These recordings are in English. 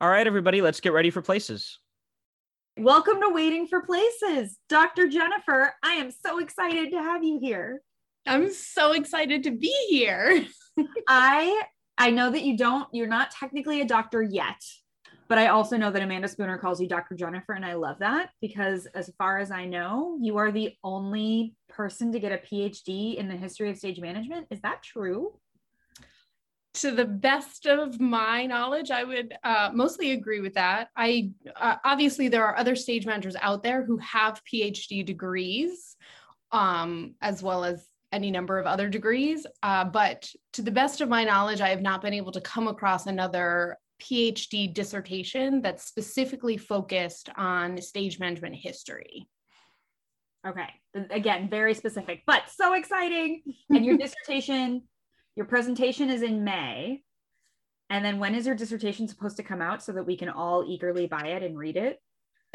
All right, everybody, let's get ready for places. Welcome to Waiting for Places. Dr. Jennifer, I am so excited to have you here. I'm so excited to be here. I I know that you don't you're not technically a doctor yet, but I also know that Amanda Spooner calls you Dr. Jennifer and I love that because as far as I know, you are the only person to get a PhD in the history of stage management. Is that true? To the best of my knowledge, I would uh, mostly agree with that. I uh, obviously there are other stage managers out there who have PhD degrees, um, as well as any number of other degrees. Uh, but to the best of my knowledge, I have not been able to come across another PhD dissertation that's specifically focused on stage management history. Okay, again, very specific, but so exciting. And your dissertation your presentation is in May. And then when is your dissertation supposed to come out so that we can all eagerly buy it and read it?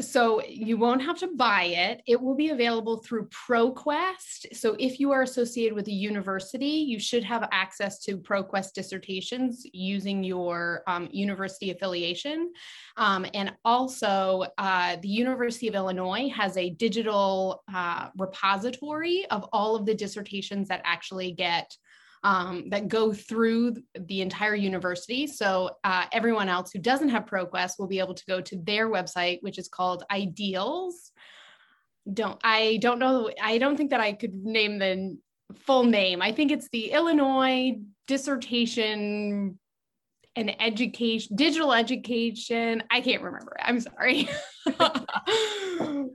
So you won't have to buy it. It will be available through ProQuest. So if you are associated with a university, you should have access to ProQuest dissertations using your um, university affiliation. Um, and also, uh, the University of Illinois has a digital uh, repository of all of the dissertations that actually get um, that go through the entire university. So uh, everyone else who doesn't have ProQuest will be able to go to their website, which is called Ideals. Don't I don't know. I don't think that I could name the full name. I think it's the Illinois Dissertation and Education, Digital Education. I can't remember. I'm sorry.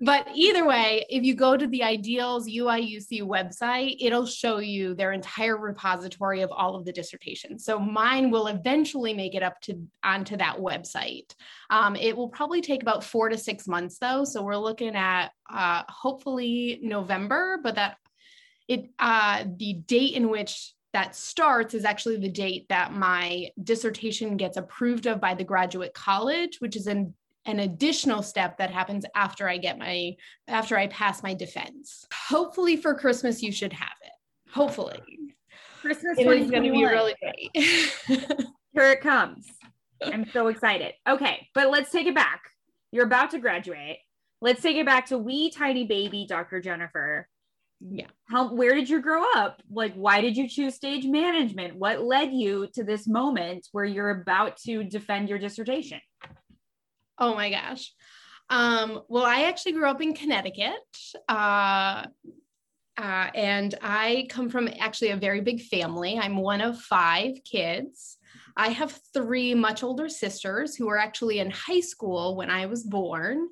but either way, if you go to the Ideals UIUC website, it'll show you their entire repository of all of the dissertations. So mine will eventually make it up to onto that website. Um, it will probably take about four to six months though. So we're looking at uh, hopefully November, but that it uh, the date in which that starts is actually the date that my dissertation gets approved of by the graduate college, which is in an additional step that happens after I get my after I pass my defense. Hopefully for Christmas you should have it. Hopefully. Christmas is going to be really great. Here it comes. I'm so excited. Okay, but let's take it back. You're about to graduate. Let's take it back to wee tiny baby Dr. Jennifer. Yeah. How where did you grow up? Like why did you choose stage management? What led you to this moment where you're about to defend your dissertation? Oh my gosh. Um, well, I actually grew up in Connecticut. Uh, uh, and I come from actually a very big family. I'm one of five kids. I have three much older sisters who were actually in high school when I was born.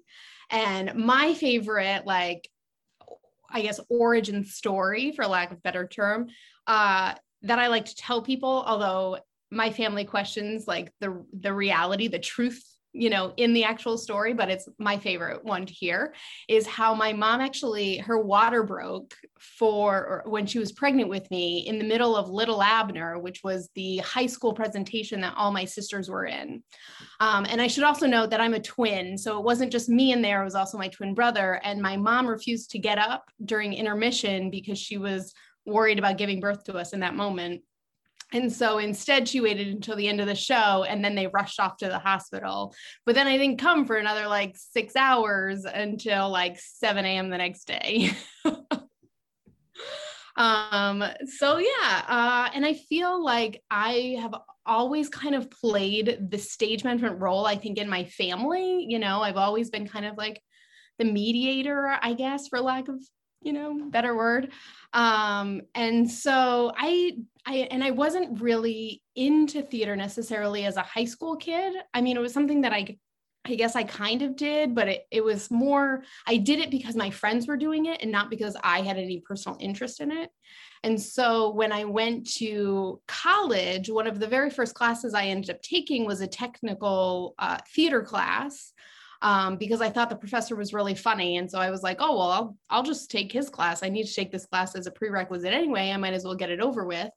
And my favorite, like, I guess, origin story, for lack of better term, uh, that I like to tell people, although my family questions like the the reality, the truth you know in the actual story but it's my favorite one to hear is how my mom actually her water broke for when she was pregnant with me in the middle of Li'l Abner which was the high school presentation that all my sisters were in. Um, and i should also note that i'm a twin so it wasn't just me in there it was also my twin brother and my mom refused to get up during intermission because she was worried about giving birth to us in that moment and so instead, she waited until the end of the show and then they rushed off to the hospital. But then I didn't come for another like six hours until like 7 a.m. the next day. um, so, yeah. Uh, and I feel like I have always kind of played the stage management role, I think, in my family. You know, I've always been kind of like the mediator, I guess, for lack of you know better word. Um and so i i and i wasn't really into theater necessarily as a high school kid. I mean it was something that i i guess i kind of did but it, it was more i did it because my friends were doing it and not because i had any personal interest in it. And so when i went to college one of the very first classes i ended up taking was a technical uh, theater class um, because I thought the professor was really funny. And so I was like, oh, well, I'll, I'll just take his class. I need to take this class as a prerequisite anyway. I might as well get it over with.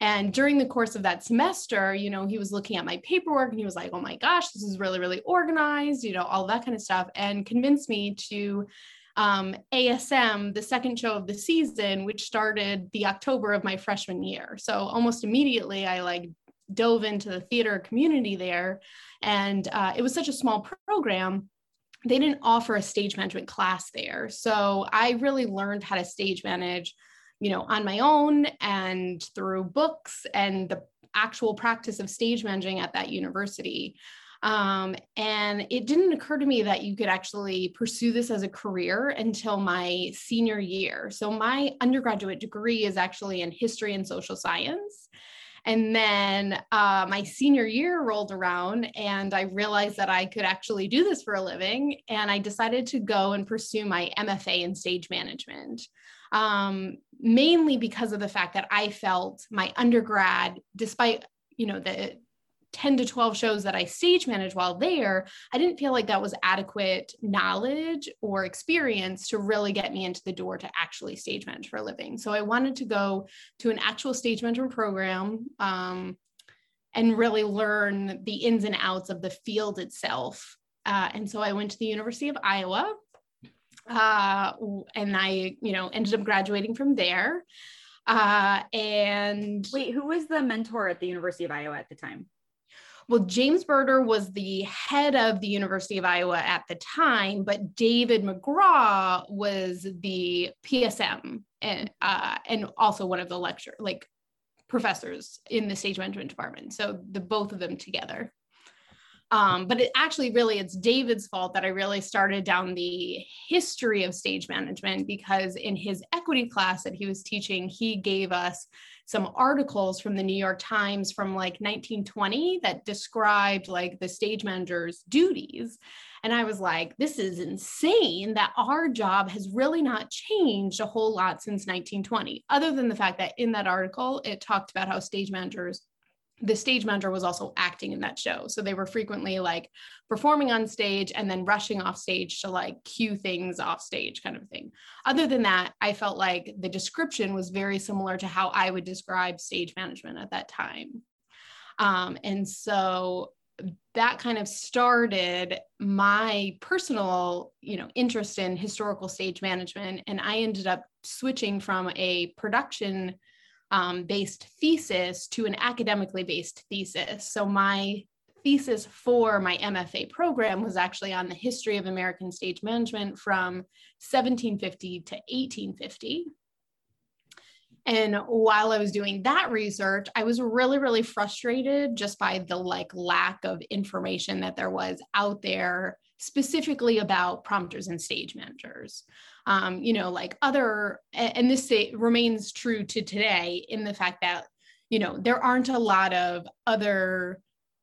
And during the course of that semester, you know, he was looking at my paperwork and he was like, oh my gosh, this is really, really organized, you know, all that kind of stuff, and convinced me to um, ASM, the second show of the season, which started the October of my freshman year. So almost immediately, I like dove into the theater community there. And uh, it was such a small program they didn't offer a stage management class there. So I really learned how to stage manage, you know, on my own and through books and the actual practice of stage managing at that university. Um, and it didn't occur to me that you could actually pursue this as a career until my senior year. So my undergraduate degree is actually in history and social science. And then uh, my senior year rolled around and I realized that I could actually do this for a living. And I decided to go and pursue my MFA in stage management, um, mainly because of the fact that I felt my undergrad, despite you know the 10 to 12 shows that I stage managed while there, I didn't feel like that was adequate knowledge or experience to really get me into the door to actually stage manage for a living. So I wanted to go to an actual stage management program um, and really learn the ins and outs of the field itself. Uh, and so I went to the University of Iowa. Uh, and I, you know, ended up graduating from there. Uh, and wait, who was the mentor at the University of Iowa at the time? Well, James Berger was the head of the University of Iowa at the time, but David McGraw was the PSM and uh, and also one of the lecture like professors in the stage management department. So the both of them together. Um, but it actually really it's David's fault that I really started down the history of stage management because in his equity class that he was teaching, he gave us some articles from the New York Times from like 1920 that described like the stage manager's duties. And I was like, this is insane that our job has really not changed a whole lot since 1920, other than the fact that in that article, it talked about how stage managers the stage manager was also acting in that show. So they were frequently like performing on stage and then rushing off stage to like cue things off stage, kind of thing. Other than that, I felt like the description was very similar to how I would describe stage management at that time. Um, and so that kind of started my personal you know interest in historical stage management and i ended up switching from a production um, based thesis to an academically based thesis. So my thesis for my MFA program was actually on the history of American stage management from 1750 to 1850. And while I was doing that research, I was really, really frustrated just by the like lack of information that there was out there specifically about prompters and stage managers um, you know, like other, and this remains true to today in the fact that, you know, there aren't a lot of other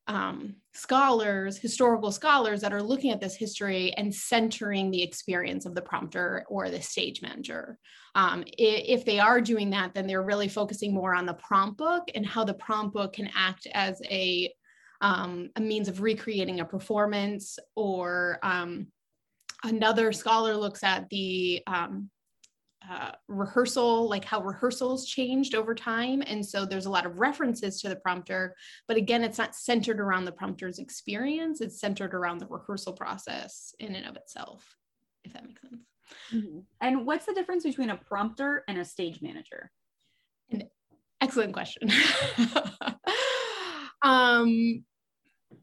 um, scholars, historical scholars that are looking at this history and centering the experience of the prompter or the stage manager. Um, if they are doing that, then they're really focusing more on the prompt book and how the prompt book can act as a, um, a means of recreating a performance or um, another scholar looks at the um, uh, rehearsal, like how rehearsals changed over time. And so there's a lot of references to the prompter, but again, it's not centered around the prompter's experience, it's centered around the rehearsal process in and of itself, if that makes sense. Mm-hmm. And what's the difference between a prompter and a stage manager? An excellent question. um,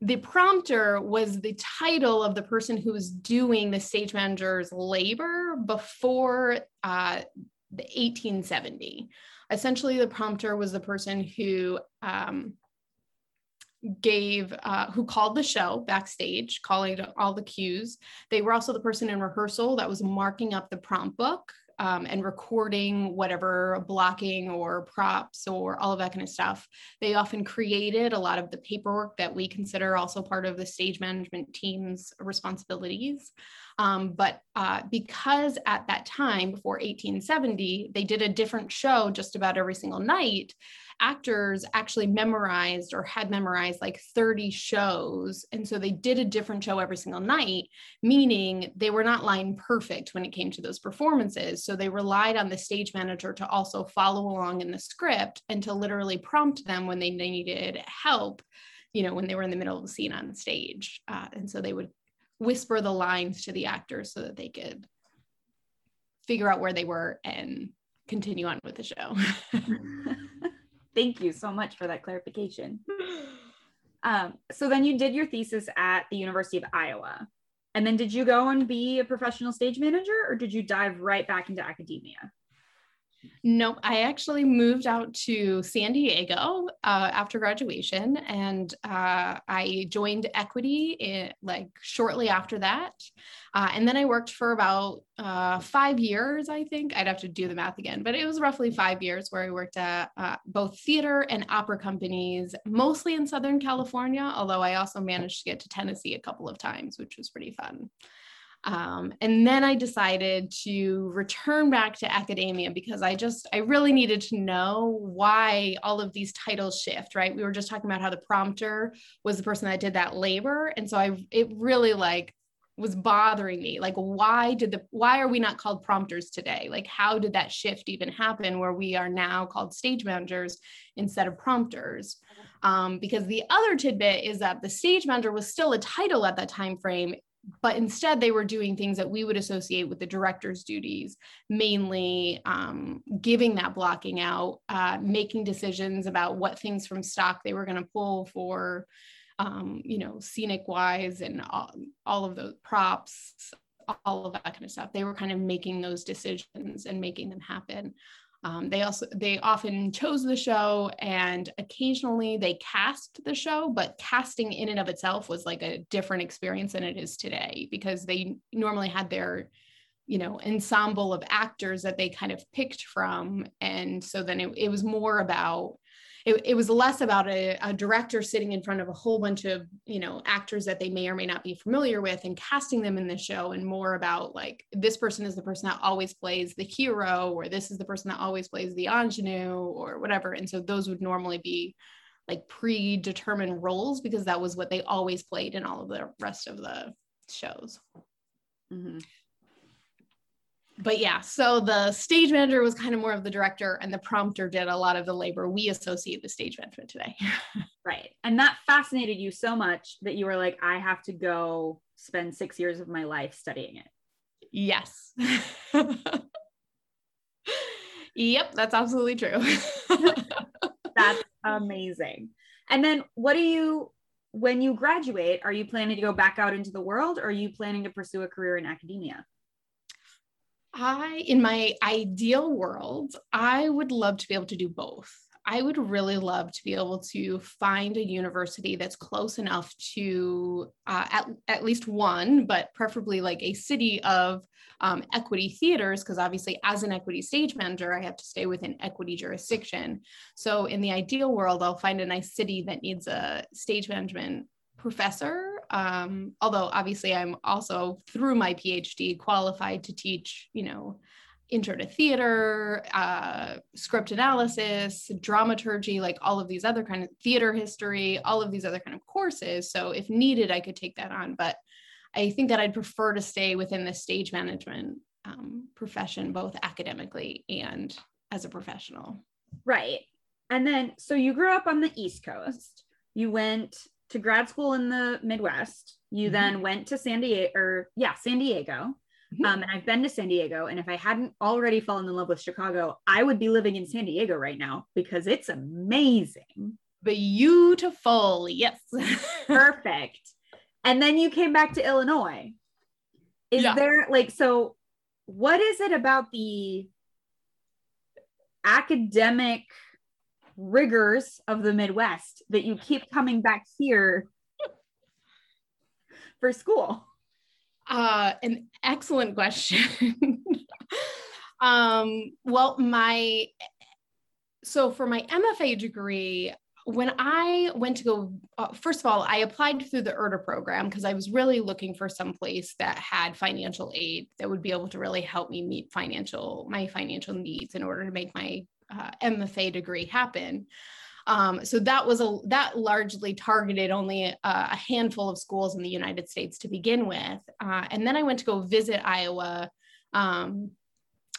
the prompter was the title of the person who was doing the stage manager's labor before uh, the 1870. Essentially, the prompter was the person who um, gave, uh, who called the show backstage, calling all the cues. They were also the person in rehearsal that was marking up the prompt book um, and recording whatever blocking or props or all of that kind of stuff. They often created a lot of the paperwork that we consider also part of the stage management team's responsibilities. Um, but uh, because at that time, before 1870, they did a different show just about every single night, actors actually memorized or had memorized like 30 shows. And so they did a different show every single night, meaning they were not line perfect when it came to those performances. So they relied on the stage manager to also follow along in the script and to literally prompt them when they needed help, you know, when they were in the middle of the scene on stage. Uh, and so they would whisper the lines to the actors so that they could figure out where they were and continue on with the show. Thank you so much for that clarification. Um, so then you did your thesis at the University of Iowa. And then did you go and be a professional stage manager or did you dive right back into academia? Nope. I actually moved out to San Diego uh, after graduation, and uh, I joined Equity in, like shortly after that. Uh, and then I worked for about uh, five years, I think. I'd have to do the math again, but it was roughly five years where I worked at uh, both theater and opera companies, mostly in Southern California, although I also managed to get to Tennessee a couple of times, which was pretty fun. Um, and then I decided to return back to academia because I just, I really needed to know why all of these titles shift, right? We were just talking about how the prompter was the person that did that labor. And so I, it really like was bothering me. Like, why did the, why are we not called prompters today? Like, how did that shift even happen where we are now called stage managers instead of prompters? Um, because the other tidbit is that the stage manager was still a title at that time frame but instead they were doing things that we would associate with the director's duties mainly um, giving that blocking out uh, making decisions about what things from stock they were going to pull for um, you know scenic wise and all, all of those props all of that kind of stuff. They were kind of making those decisions and making them happen um, they also they often chose the show and occasionally they cast the show, but casting in and of itself was like a different experience than it is today because they normally had their you know ensemble of actors that they kind of picked from. And so then it, it was more about it, it was less about a, a, director sitting in front of a whole bunch of you know actors that they may or may not be familiar with and casting them in the show and more about like this person is the person that always plays the hero or this is the person that always plays the ingenue or whatever. And so those would normally be like predetermined roles because that was what they always played in all of the rest of the shows. Mm-hmm but yeah, so the stage manager was kind of more of the director, and the prompter did a lot of the labor we associate the stage management today. right. And that fascinated you so much that you were like, I have to go spend six years of my life studying it. Yes. yep, that's absolutely true. that's amazing. And then what do you, when you graduate, are you planning to go back out into the world or are you planning to pursue a career in academia? I, in my ideal world, I would love to be able to do both. I would really love to be able to find a university that's close enough to uh, at, at least one, but preferably like a city of um, equity theaters, because obviously, as an equity stage manager, I have to stay within equity jurisdiction. So, in the ideal world, I'll find a nice city that needs a stage management professor um, although obviously I'm also through my PhD qualified to teach, you know, intro to theater, uh, script analysis, dramaturgy, like all of these other kind of theater history, all of these other kind of courses. So if needed, I could take that on. But I think that I'd prefer to stay within the stage management um, profession, both academically and as a professional. Right. And then, so you grew up on the East Coast. You went to grad school in the Midwest. You mm-hmm. then went to San Diego, or yeah, San Diego. Mm-hmm. Um, and I've been to San Diego. And if I hadn't already fallen in love with Chicago, I would be living in San Diego right now because it's amazing. Beautiful. Yes. Perfect. And then you came back to Illinois. Is yeah. there like, so what is it about the academic rigors of the Midwest that you keep coming back here for school? Uh, an excellent question. um, well, my so for my MFA degree, when I went to go, uh, first of all, I applied through the URTA program because I was really looking for some place that had financial aid that would be able to really help me meet financial my financial needs in order to make my uh, MFA degree happen. Um, so that was a that largely targeted only a, a, handful of schools in the United States to begin with, uh, and then I went to go visit Iowa, um,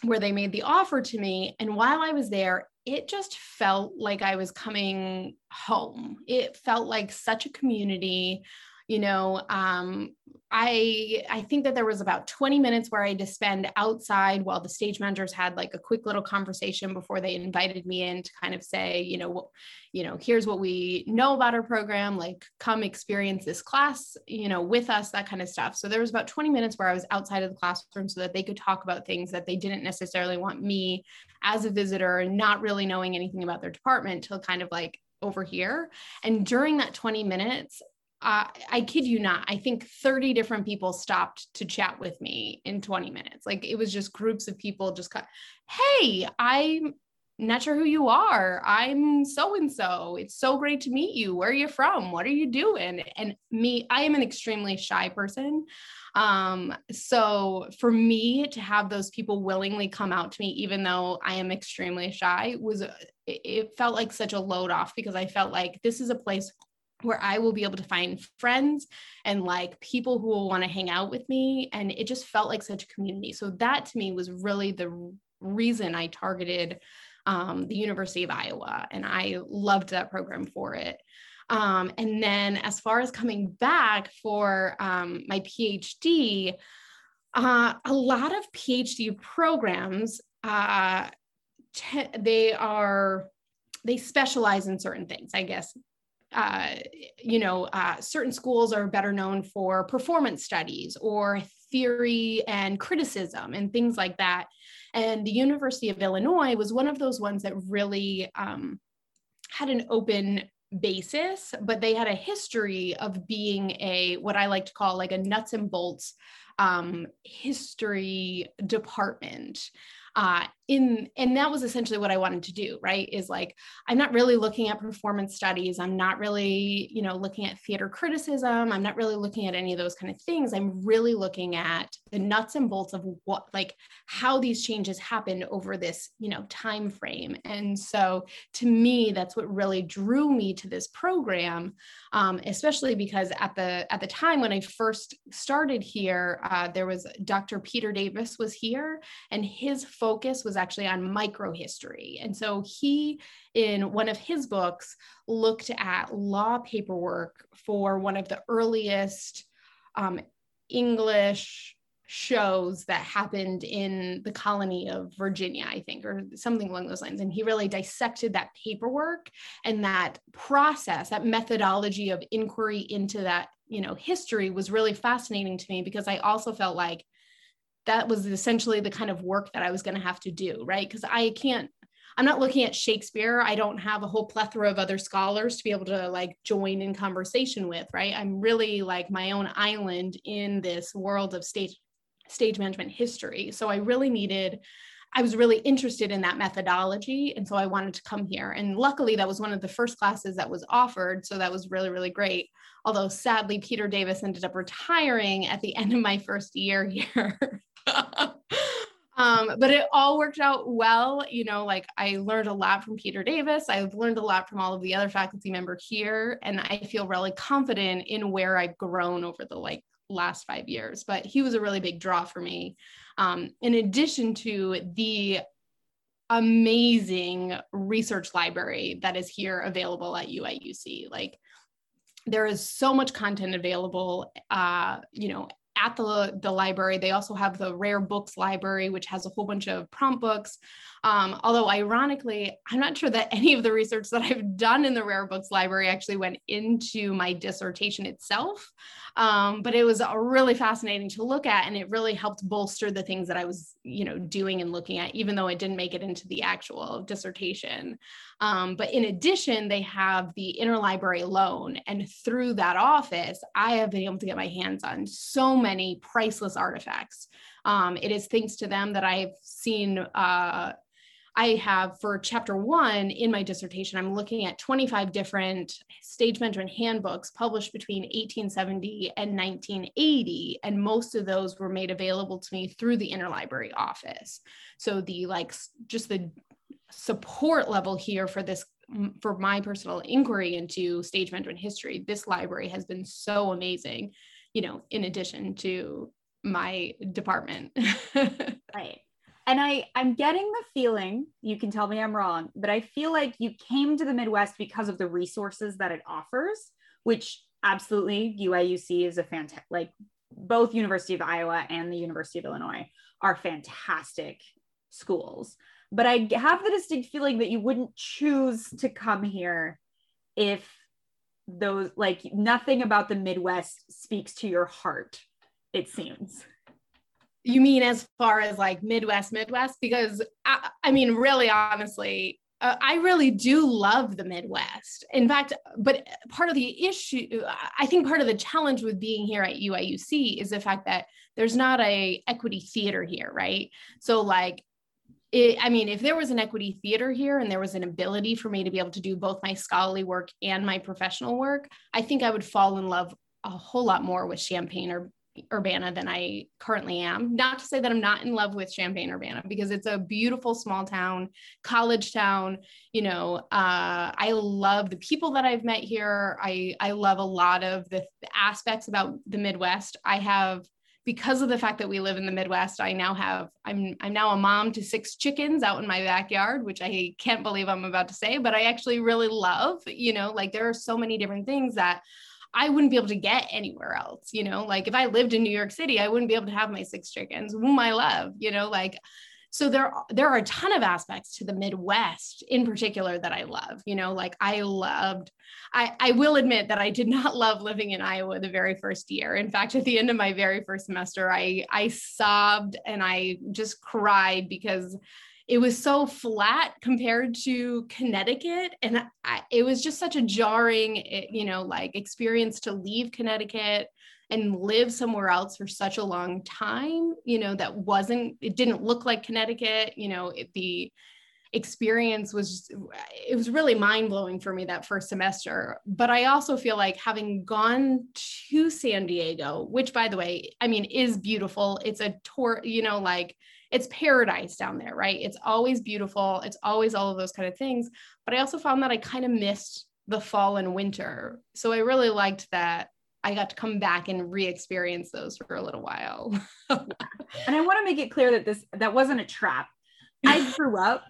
where they made the offer to me. And while I was there, it just felt like I was coming home. It felt like such a community. You know, um, I I think that there was about 20 minutes where I had to spend outside while the stage managers had like a quick little conversation before they invited me in to kind of say, you know, you know, here's what we know about our program, like come experience this class, you know, with us, that kind of stuff. So there was about 20 minutes where I was outside of the classroom so that they could talk about things that they didn't necessarily want me as a visitor, not really knowing anything about their department to kind of like over here. And during that 20 minutes, uh, I kid you not, I think 30 different people stopped to chat with me in 20 minutes. Like it was just groups of people just cut, hey, I'm not sure who you are. I'm so and so. It's so great to meet you. Where are you from? What are you doing? And me, I am an extremely shy person. Um, so for me to have those people willingly come out to me, even though I am extremely shy, was it felt like such a load off because I felt like this is a place where I will be able to find friends and like people who will want to hang out with me. And it just felt like such a community. So that to me was really the reason I targeted um, the University of Iowa. And I loved that program for it. Um, and then as far as coming back for um, my PhD, uh, a lot of PhD programs, uh, they are, they specialize in certain things, I guess uh, you know, uh, certain schools are better known for performance studies or theory and criticism and things like that. And the University of Illinois was one of those ones that really um, had an open basis, but they had a history of being a what I like to call like a nuts and bolts um, history department uh, in and that was essentially what i wanted to do right? Is like i'm not really looking at performance studies. I'm not really you know looking at theater criticism. I'm not really looking at any of those kind of things. I'm really looking at the nuts and bolts of what like how these changes happened over this you know time frame and so to me that's what really drew me to this program um, especially because at the at the time when i first started here uh, there was dr peter davis was here and his focus was actually on microhistory. And so he, in one of his books, looked at law paperwork for one of the earliest um, English shows that happened in the colony of Virginia, I think, or something along those lines. And he really dissected that paperwork and that process, that methodology of inquiry into that, you know, history was really fascinating to me because I also felt like that was essentially the kind of work that I was going to have to do, right? Because I can't, I'm not looking at Shakespeare. I don't have a whole plethora of other scholars to be able to like join in conversation with, right? I'm really like my own island in this world of stage stage management history. So I really needed I was really interested in that methodology. And so I wanted to come here. And luckily, that was one of the first classes that was offered. So that was really, really great. Although sadly, Peter Davis ended up retiring at the end of my first year here. um, but it all worked out well. You know, like I learned a lot from Peter Davis. I've learned a lot from all of the other faculty members here, and I feel really confident in where I've grown over the like last five years. But he was a really big draw for me. Um, in addition to the amazing research library that is here available at UIUC, like there is so much content available uh, you know at the, the library. They also have the rare books library, which has a whole bunch of prompt books. Um, although ironically, I'm not sure that any of the research that I've done in the rare books library actually went into my dissertation itself. Um, but it was really fascinating to look at, and it really helped bolster the things that I was, you know, doing and looking at, even though it didn't make it into the actual dissertation. Um, but in addition, they have the interlibrary loan, and through that office, I have been able to get my hands on so many priceless artifacts. Um, it is thanks to them that I've seen uh, I have for chapter one in my dissertation, I'm looking at 25 different stage management handbooks published between 1870 and 1980. And most of those were made available to me through the interlibrary office. So the like just the support level here for this for my personal inquiry into stage management history, this library has been so amazing, you know, in addition to my department. right and I I'm getting the feeling, you can tell me I'm wrong, but I feel like you came to the Midwest because of the resources that it offers, which absolutely UIUC is a fantastic like both University of Iowa and the University of Illinois are fantastic schools. But I have the distinct feeling that you wouldn't choose to come here if those like nothing about the Midwest speaks to your heart, it seems. You mean as far as like Midwest, Midwest? Because I, I mean, really, honestly, uh, I really do love the Midwest. In fact, but part of the issue, I think part of the challenge with being here at UIUC is the fact that there's not a equity theater here, right? So like it, I mean, if there was an equity theater here and there was an ability for me to be able to do both my scholarly work and my professional work, I think I would fall in love a whole lot more with Champaign or Urbana than I currently am. Not to say that I'm not in love with Champaign Urbana because it's a beautiful small town, college town. You know, uh, I love the people that I've met here. I I love a lot of the aspects about the Midwest. I have because of the fact that we live in the Midwest, I now have I'm I'm now a mom to six chickens out in my backyard, which I can't believe I'm about to say, but I actually really love, you know, like there are so many different things that I wouldn't be able to get anywhere else, you know, like if I lived in New York City, I wouldn't be able to have my six chickens, whom I love, you know, like so there there are a ton of aspects to the midwest in particular that i love you know like i loved i i will admit that i did not love living in iowa the very first year in fact at the end of my very first semester i i sobbed and i just cried because it was so flat compared to Connecticut. And I, it was just such a jarring, eh, you know, like experience to leave Connecticut and live somewhere else for such a long time, you know, that wasn't, it didn't look like Connecticut, you know, it, the experience was, it was really mind blowing for me that first semester. But I also feel like having gone to San Diego, which by the way, I mean, is beautiful. It's a tour, you know, like, it's paradise down there, right? It's always beautiful. It's always all of those kind of things. But I also found that I kind of missed the fall and winter. So I really liked that I got to come back and re-experience those for a little while. and I want to make it clear that this that wasn't a trap. I grew up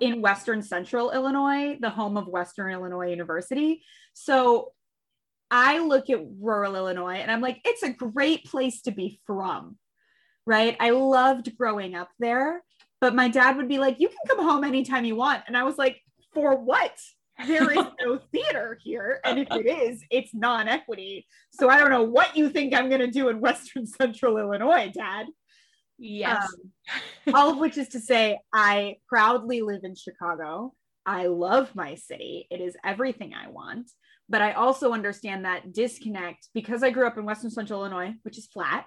in Western Central Illinois, the home of Western Illinois University. So I look at rural Illinois and I'm like, it's a great place to be from, right? I loved growing up there, but my dad would be like, you can come home anytime you want. And I was like, for what? There is no theater here. And if it is, it's non equity. So I don't know what you think I'm going to do in Western Central Illinois, Dad. Yes. Um, all of which is to say, I proudly live in Chicago. I love my city. It is everything I want. But I also understand that disconnect because I grew up in Western Central Illinois, which is flat.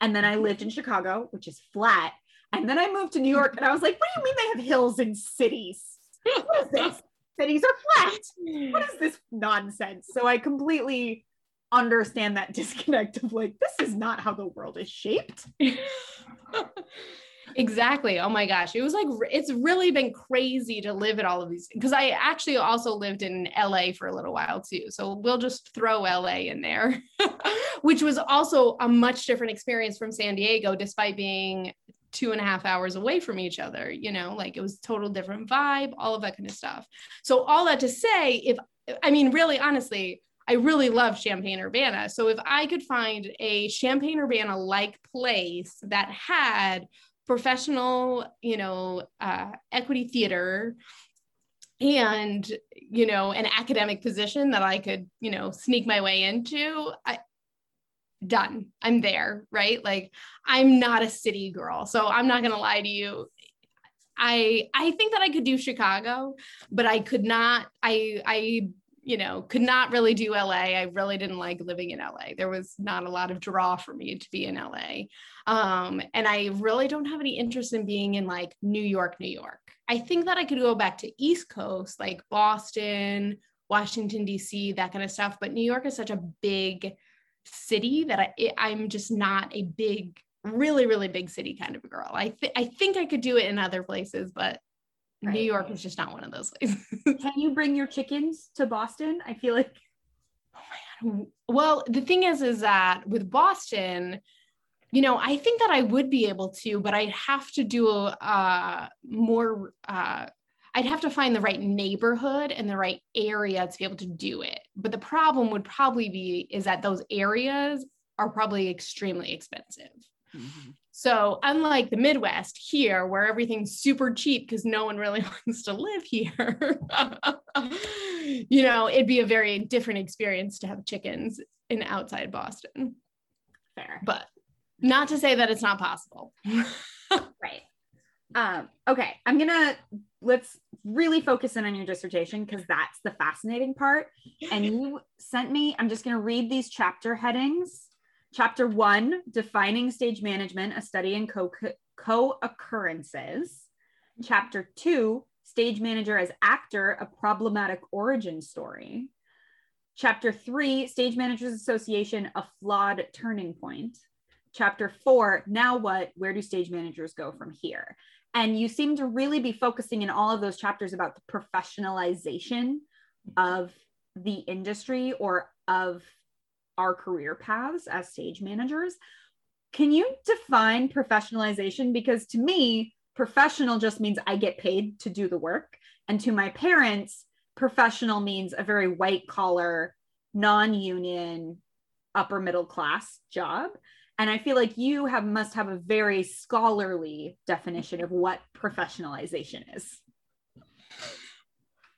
And then I lived in Chicago, which is flat. And then I moved to New York and I was like, what do you mean they have hills in cities? What is this? Cities are flat. Hmm. What is this nonsense? So I completely understand that disconnect of like, this is not how the world is shaped. exactly. Oh my gosh. It was like, it's really been crazy to live at all of these because I actually also lived in LA for a little while too. So we'll just throw LA in there, which was also a much different experience from San Diego, despite being two and a half hours away from each other you know like it was total different vibe all of that kind of stuff. So all that to say if i mean really honestly i really love Champaign Urbana. So if i could find a Champaign Urbana like place that had professional you know uh, equity theater and you know an academic position that i could you know sneak my way into I, done. I'm there, right? Like I'm not a city girl. So I'm not going to lie to you. I I think that I could do Chicago, but I could not I I you know, could not really do LA. I really didn't like living in LA. There was not a lot of draw for me to be in LA. Um, and I really don't have any interest in being in like New York, New York. I think that I could go back to East Coast, like Boston, Washington, DC, that kind of stuff. But New York is such a big city that I, I'm just not a big, really, really big city kind of a girl. I, th- I think I could do it in other places, but right. New York is just not one of those places. Can you bring your chickens to Boston? I feel like. Oh my God. Well, the thing is, is that with Boston, you know, I think that I would be able to, but I'd have to do a uh, more uh, I'd have to find the right neighborhood and the right area to be able to do it. But the problem would probably be is that those areas are probably extremely expensive. Mm-hmm. So, unlike the Midwest here, where everything's super cheap because no one really wants to live here, you know, it'd be a very different experience to have chickens in outside Boston. Fair. But not to say that it's not possible. right. Um, okay, I'm gonna let's really focus in on your dissertation because that's the fascinating part. And you sent me, I'm just gonna read these chapter headings. Chapter one, defining stage management, a study in co co-occurrences. Chapter two, stage manager as actor, a problematic origin story. Chapter three, Stage Managers Association, a flawed turning point. Chapter four, now what? Where do stage managers go from here? And you seem to really be focusing in all of those chapters about the professionalization of the industry or of our career paths as stage managers. Can you define professionalization? Because to me, professional just means I get paid to do the work. And to my parents, professional means a very white collar, non union, upper middle class job and i feel like you have must have a very scholarly definition of what professionalization is.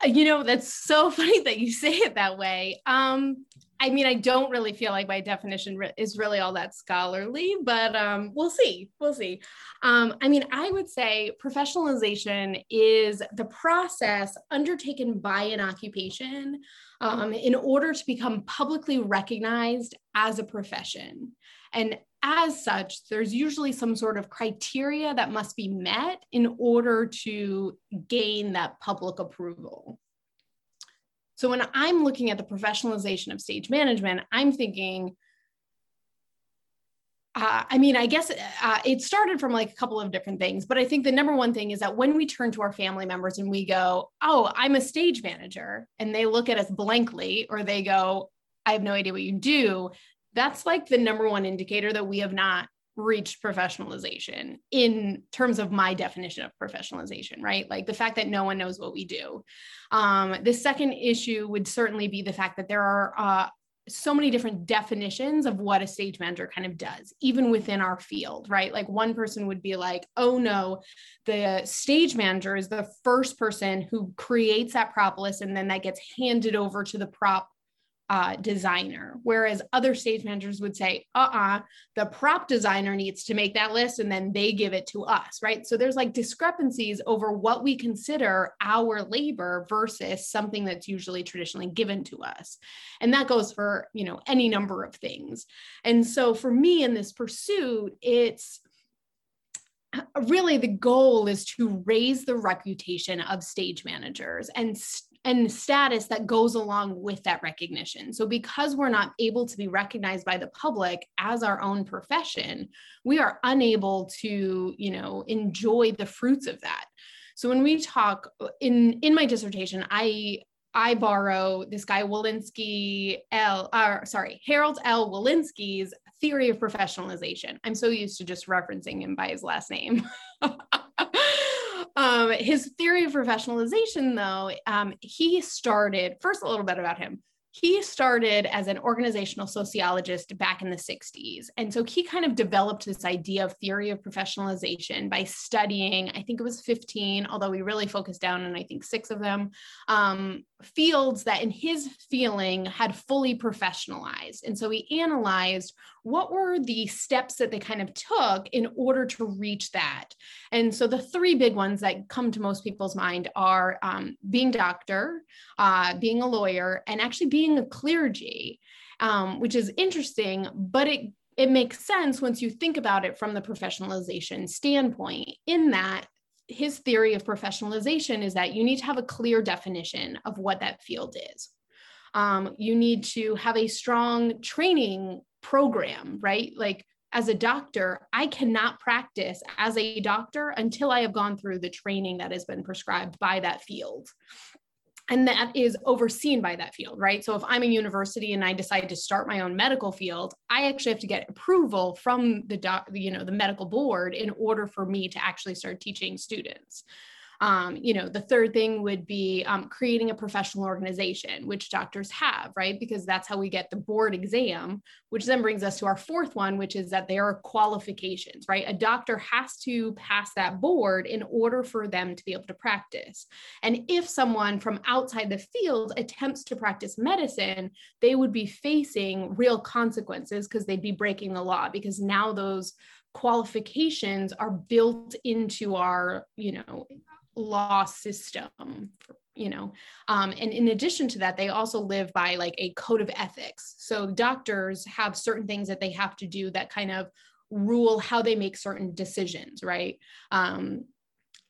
You know that's so funny that you say it that way. Um i mean i don't really feel like my definition re- is really all that scholarly but um we'll see we'll see. Um i mean i would say professionalization is the process undertaken by an occupation um, in order to become publicly recognized as a profession. And as such, there's usually some sort of criteria that must be met in order to gain that public approval. So when I'm looking at the professionalization of stage management, I'm thinking, uh, I mean, I guess uh, it started from like a couple of different things, but I think the number one thing is that when we turn to our family members and we go, Oh, I'm a stage manager, and they look at us blankly, or they go, I have no idea what you do, that's like the number one indicator that we have not reached professionalization in terms of my definition of professionalization, right? Like the fact that no one knows what we do. Um, the second issue would certainly be the fact that there are uh, so many different definitions of what a stage manager kind of does, even within our field, right? Like one person would be like, oh no, the stage manager is the first person who creates that prop list and then that gets handed over to the prop uh, designer. Whereas other stage managers would say, uh uh-uh, uh the prop designer needs to make that list and then they give it to us, right? So there's like discrepancies over what we consider our labor versus something that's usually traditionally given to us. And that goes for, you know, any number of things. And so for me in this pursuit, it's, really the goal is to raise the reputation of stage managers and and status that goes along with that recognition. So, because we're not able to be recognized by the public as our own profession, we are unable to, you know, enjoy the fruits of that. So, when we talk in in my dissertation, I I borrow this guy Wilensky L, or sorry, Harold L. Wilensky's theory of professionalization. I'm so used to just referencing him by his last name. um, his theory of professionalization, though, um, he started first a little bit about him he started as an organizational sociologist back in the 60s. And so he kind of developed this idea of theory of professionalization by studying, I think it was 15, although we really focused down on, I think, six of them, um, fields that in his feeling had fully professionalized. And so he analyzed what were the steps that they kind of took in order to reach that. And so the three big ones that come to most people's mind are um, being doctor, uh, being a lawyer, and actually being a clergy, um, which is interesting, but it it makes sense once you think about it from the professionalization standpoint, in that his theory of professionalization is that you need to have a clear definition of what that field is. Um, you need to have a strong training program, right? Like as a doctor, I cannot practice as a doctor until I have gone through the training that has been prescribed by that field. And that is overseen by that field, right? So if I'm a university and I decide to start my own medical field, I actually have to get approval from the doc, you know, the medical board in order for me to actually start teaching students. Um, you know, the third thing would be um, creating a professional organization, which doctors have, right? Because that's how we get the board exam, which then brings us to our fourth one, which is that there are qualifications, right? A doctor has to pass that board in order for them to be able to practice. And if someone from outside the field attempts to practice medicine, they would be facing real consequences because they'd be breaking the law because now those qualifications are built into our you know law system you know um, and in addition to that they also live by like a code of ethics so doctors have certain things that they have to do that kind of rule how they make certain decisions right um,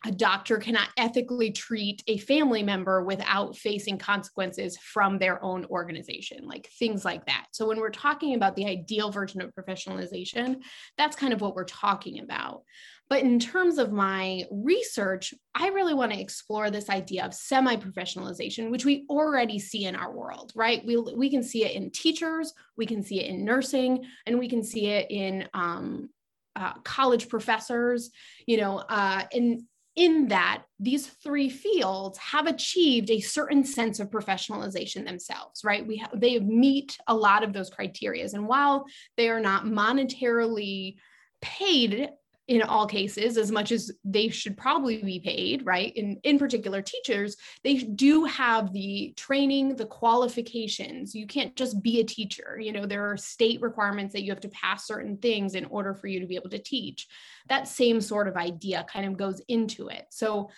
a doctor cannot ethically treat a family member without facing consequences from their own organization, like things like that. So, when we're talking about the ideal version of professionalization, that's kind of what we're talking about. But in terms of my research, I really want to explore this idea of semi professionalization, which we already see in our world, right? We, we can see it in teachers, we can see it in nursing, and we can see it in um, uh, college professors, you know, uh, and in that these three fields have achieved a certain sense of professionalization themselves right we have they meet a lot of those criterias and while they are not monetarily paid in all cases as much as they should probably be paid right? In in particular teachers they do have the training the qualifications. You can't just be a teacher. You know there are state requirements that you have to pass certain things in order for you to be able to teach. That same sort of idea kind of goes into it. So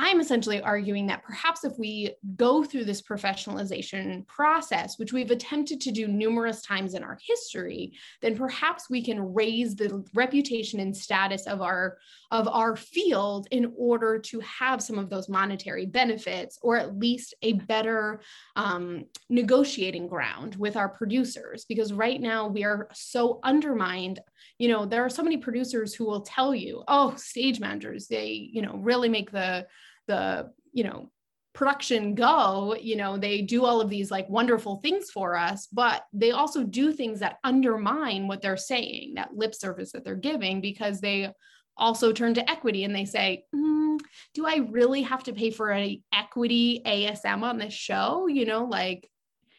I'm essentially arguing that perhaps if we go through this professionalization process, which we've attempted to do numerous times in our history, then perhaps we can raise the reputation and status of our of our field in order to have some of those monetary benefits, or at least a better um, negotiating ground with our producers. Because right now we are so undermined you know there are so many producers who will tell you oh stage managers they you know really make the the you know production go you know they do all of these like wonderful things for us but they also do things that undermine what they're saying that lip service that they're giving because they also turn to equity and they say mm, do i really have to pay for a equity asm on this show? You know like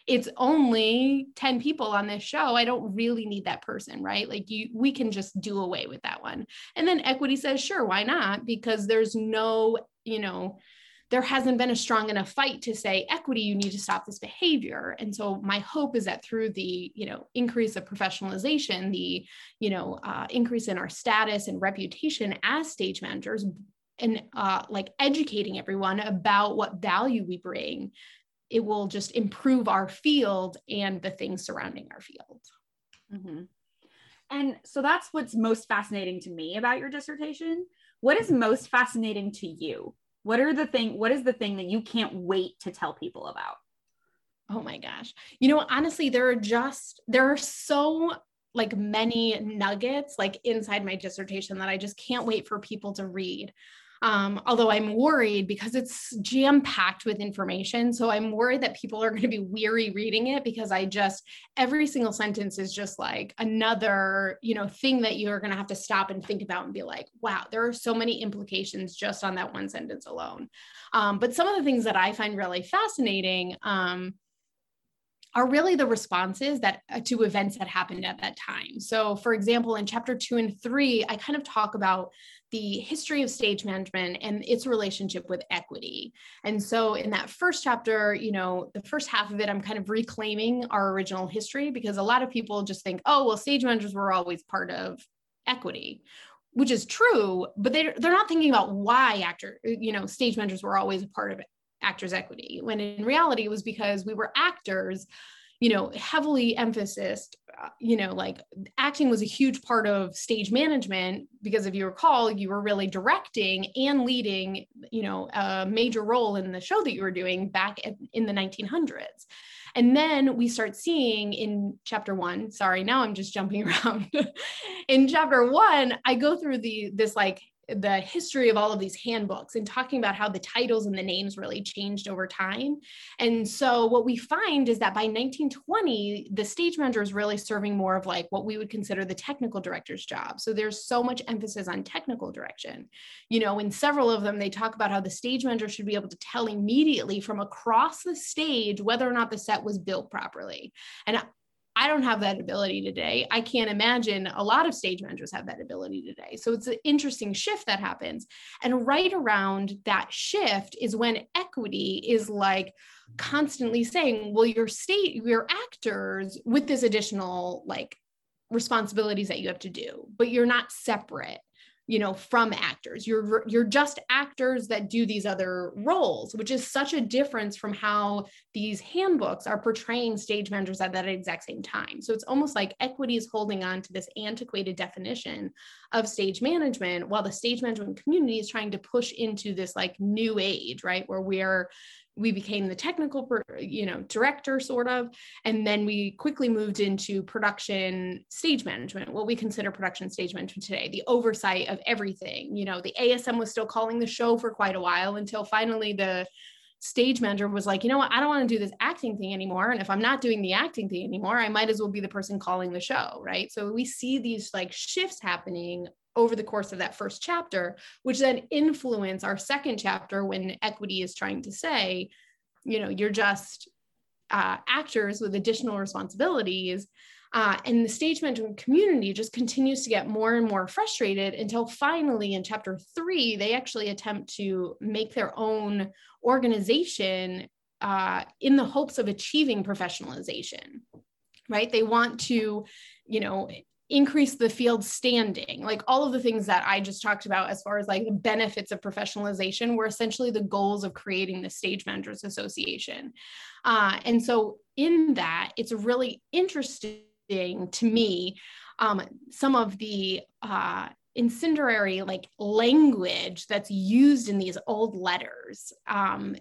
it's only 10 people on this show i don't really need that person right? Like you we can just do away with that one. And then equity says sure why not? Because there's no you know there hasn't been a strong enough fight to say equity you need to stop this behavior. And so my hope is that through the you know increase of professionalization the you know uh, increase in our status and reputation as stage managers and uh, like educating everyone about what value we bring it will just improve our field and the things surrounding our field. Mm-hmm. And so that's what's most fascinating to me about your dissertation. What is most fascinating to you? What are the thing what is the thing that you can't wait to tell people about? Oh my gosh. You know, honestly, there are just there are so like many nuggets like inside my dissertation that I just can't wait for people to read. Um, although I'm worried because it's jam packed with information. So I'm worried that people are going to be weary reading it because I just, every single sentence is just like another, you know, thing that you're going to have to stop and think about and be like, wow, there are so many implications just on that one sentence alone. Um, but some of the things that I find really fascinating, um, are really the responses that uh, to events that happened at that time. So, for example, in chapter two and three, I kind of talk about the history of stage management and its relationship with equity. And so, in that first chapter, you know, the first half of it, I'm kind of reclaiming our original history because a lot of people just think, oh, well, stage managers were always part of equity which is true but they're, they're not thinking about why actor you know stage managers were always a part of actors equity when in reality it was because we were actors you know heavily emphasis uh, you know like acting was a huge part of stage management because if you recall you were really directing and leading you know a major role in the show that you were doing back in the 1900s and then we start seeing in chapter one sorry now i'm just jumping around. In chapter one i go through the this like the history of all of these handbooks and talking about how the titles and the names really changed over time. And so what we find is that by 1920, the stage manager is really serving more of like what we would consider the technical director's job. So there's so much emphasis on technical direction. You know, in several of them, they talk about how the stage manager should be able to tell immediately from across the stage whether or not the set was built properly. And I don't have that ability today. I can't imagine a lot of stage managers have that ability today. So it's an interesting shift that happens. And right around that shift is when equity is like constantly saying, well, your state, your actors with this additional like responsibilities that you have to do, but you're not separate you know from actors. You're you're just actors that do these other roles which is such a difference from how these handbooks are portraying stage managers at that exact same time. So it's almost like equity is holding on to this antiquated definition of stage management while the stage management community is trying to push into this like new age right where we're we became the technical you know director sort of and then we quickly moved into production stage management what we consider production stage management today the oversight of everything. You know the asm was still calling the show for quite a while until finally the stage manager was like you know what? I don't want to do this acting thing anymore and if i'm not doing the acting thing anymore i might as well be the person calling the show right? So we see these like shifts happening over the course of that first chapter, which then influence our second chapter when equity is trying to say, you know, you're just uh, actors with additional responsibilities. Uh, and the stage management community just continues to get more and more frustrated until finally in chapter three, they actually attempt to make their own organization uh, in the hopes of achieving professionalization right they want to you know increase the field standing like all of the things that i just talked about as far as like the benefits of professionalization were essentially the goals of creating the stage managers association. Uh, and so in that it's really interesting to me um, some of the uh, incendiary like language that's used in these old letters um,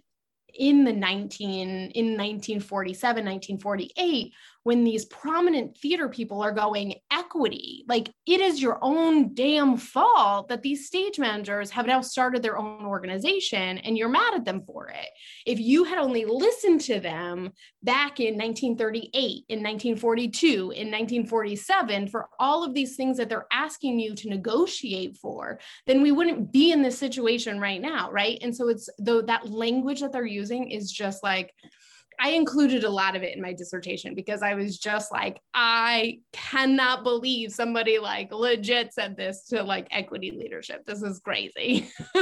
in the 19 in 1947 1948 when these prominent theater people are going equity. Like it is your own damn fault that these stage managers have now started their own organization and you're mad at them for it. If you had only listened to them back in 1938 in 1942 in 1947 for all of these things that they're asking you to negotiate for then we wouldn't be in this situation right now right? And so it's though that language that they're using is just like I included a lot of it in my dissertation because I was just like, I cannot believe somebody like legit said this to like equity leadership. This is crazy.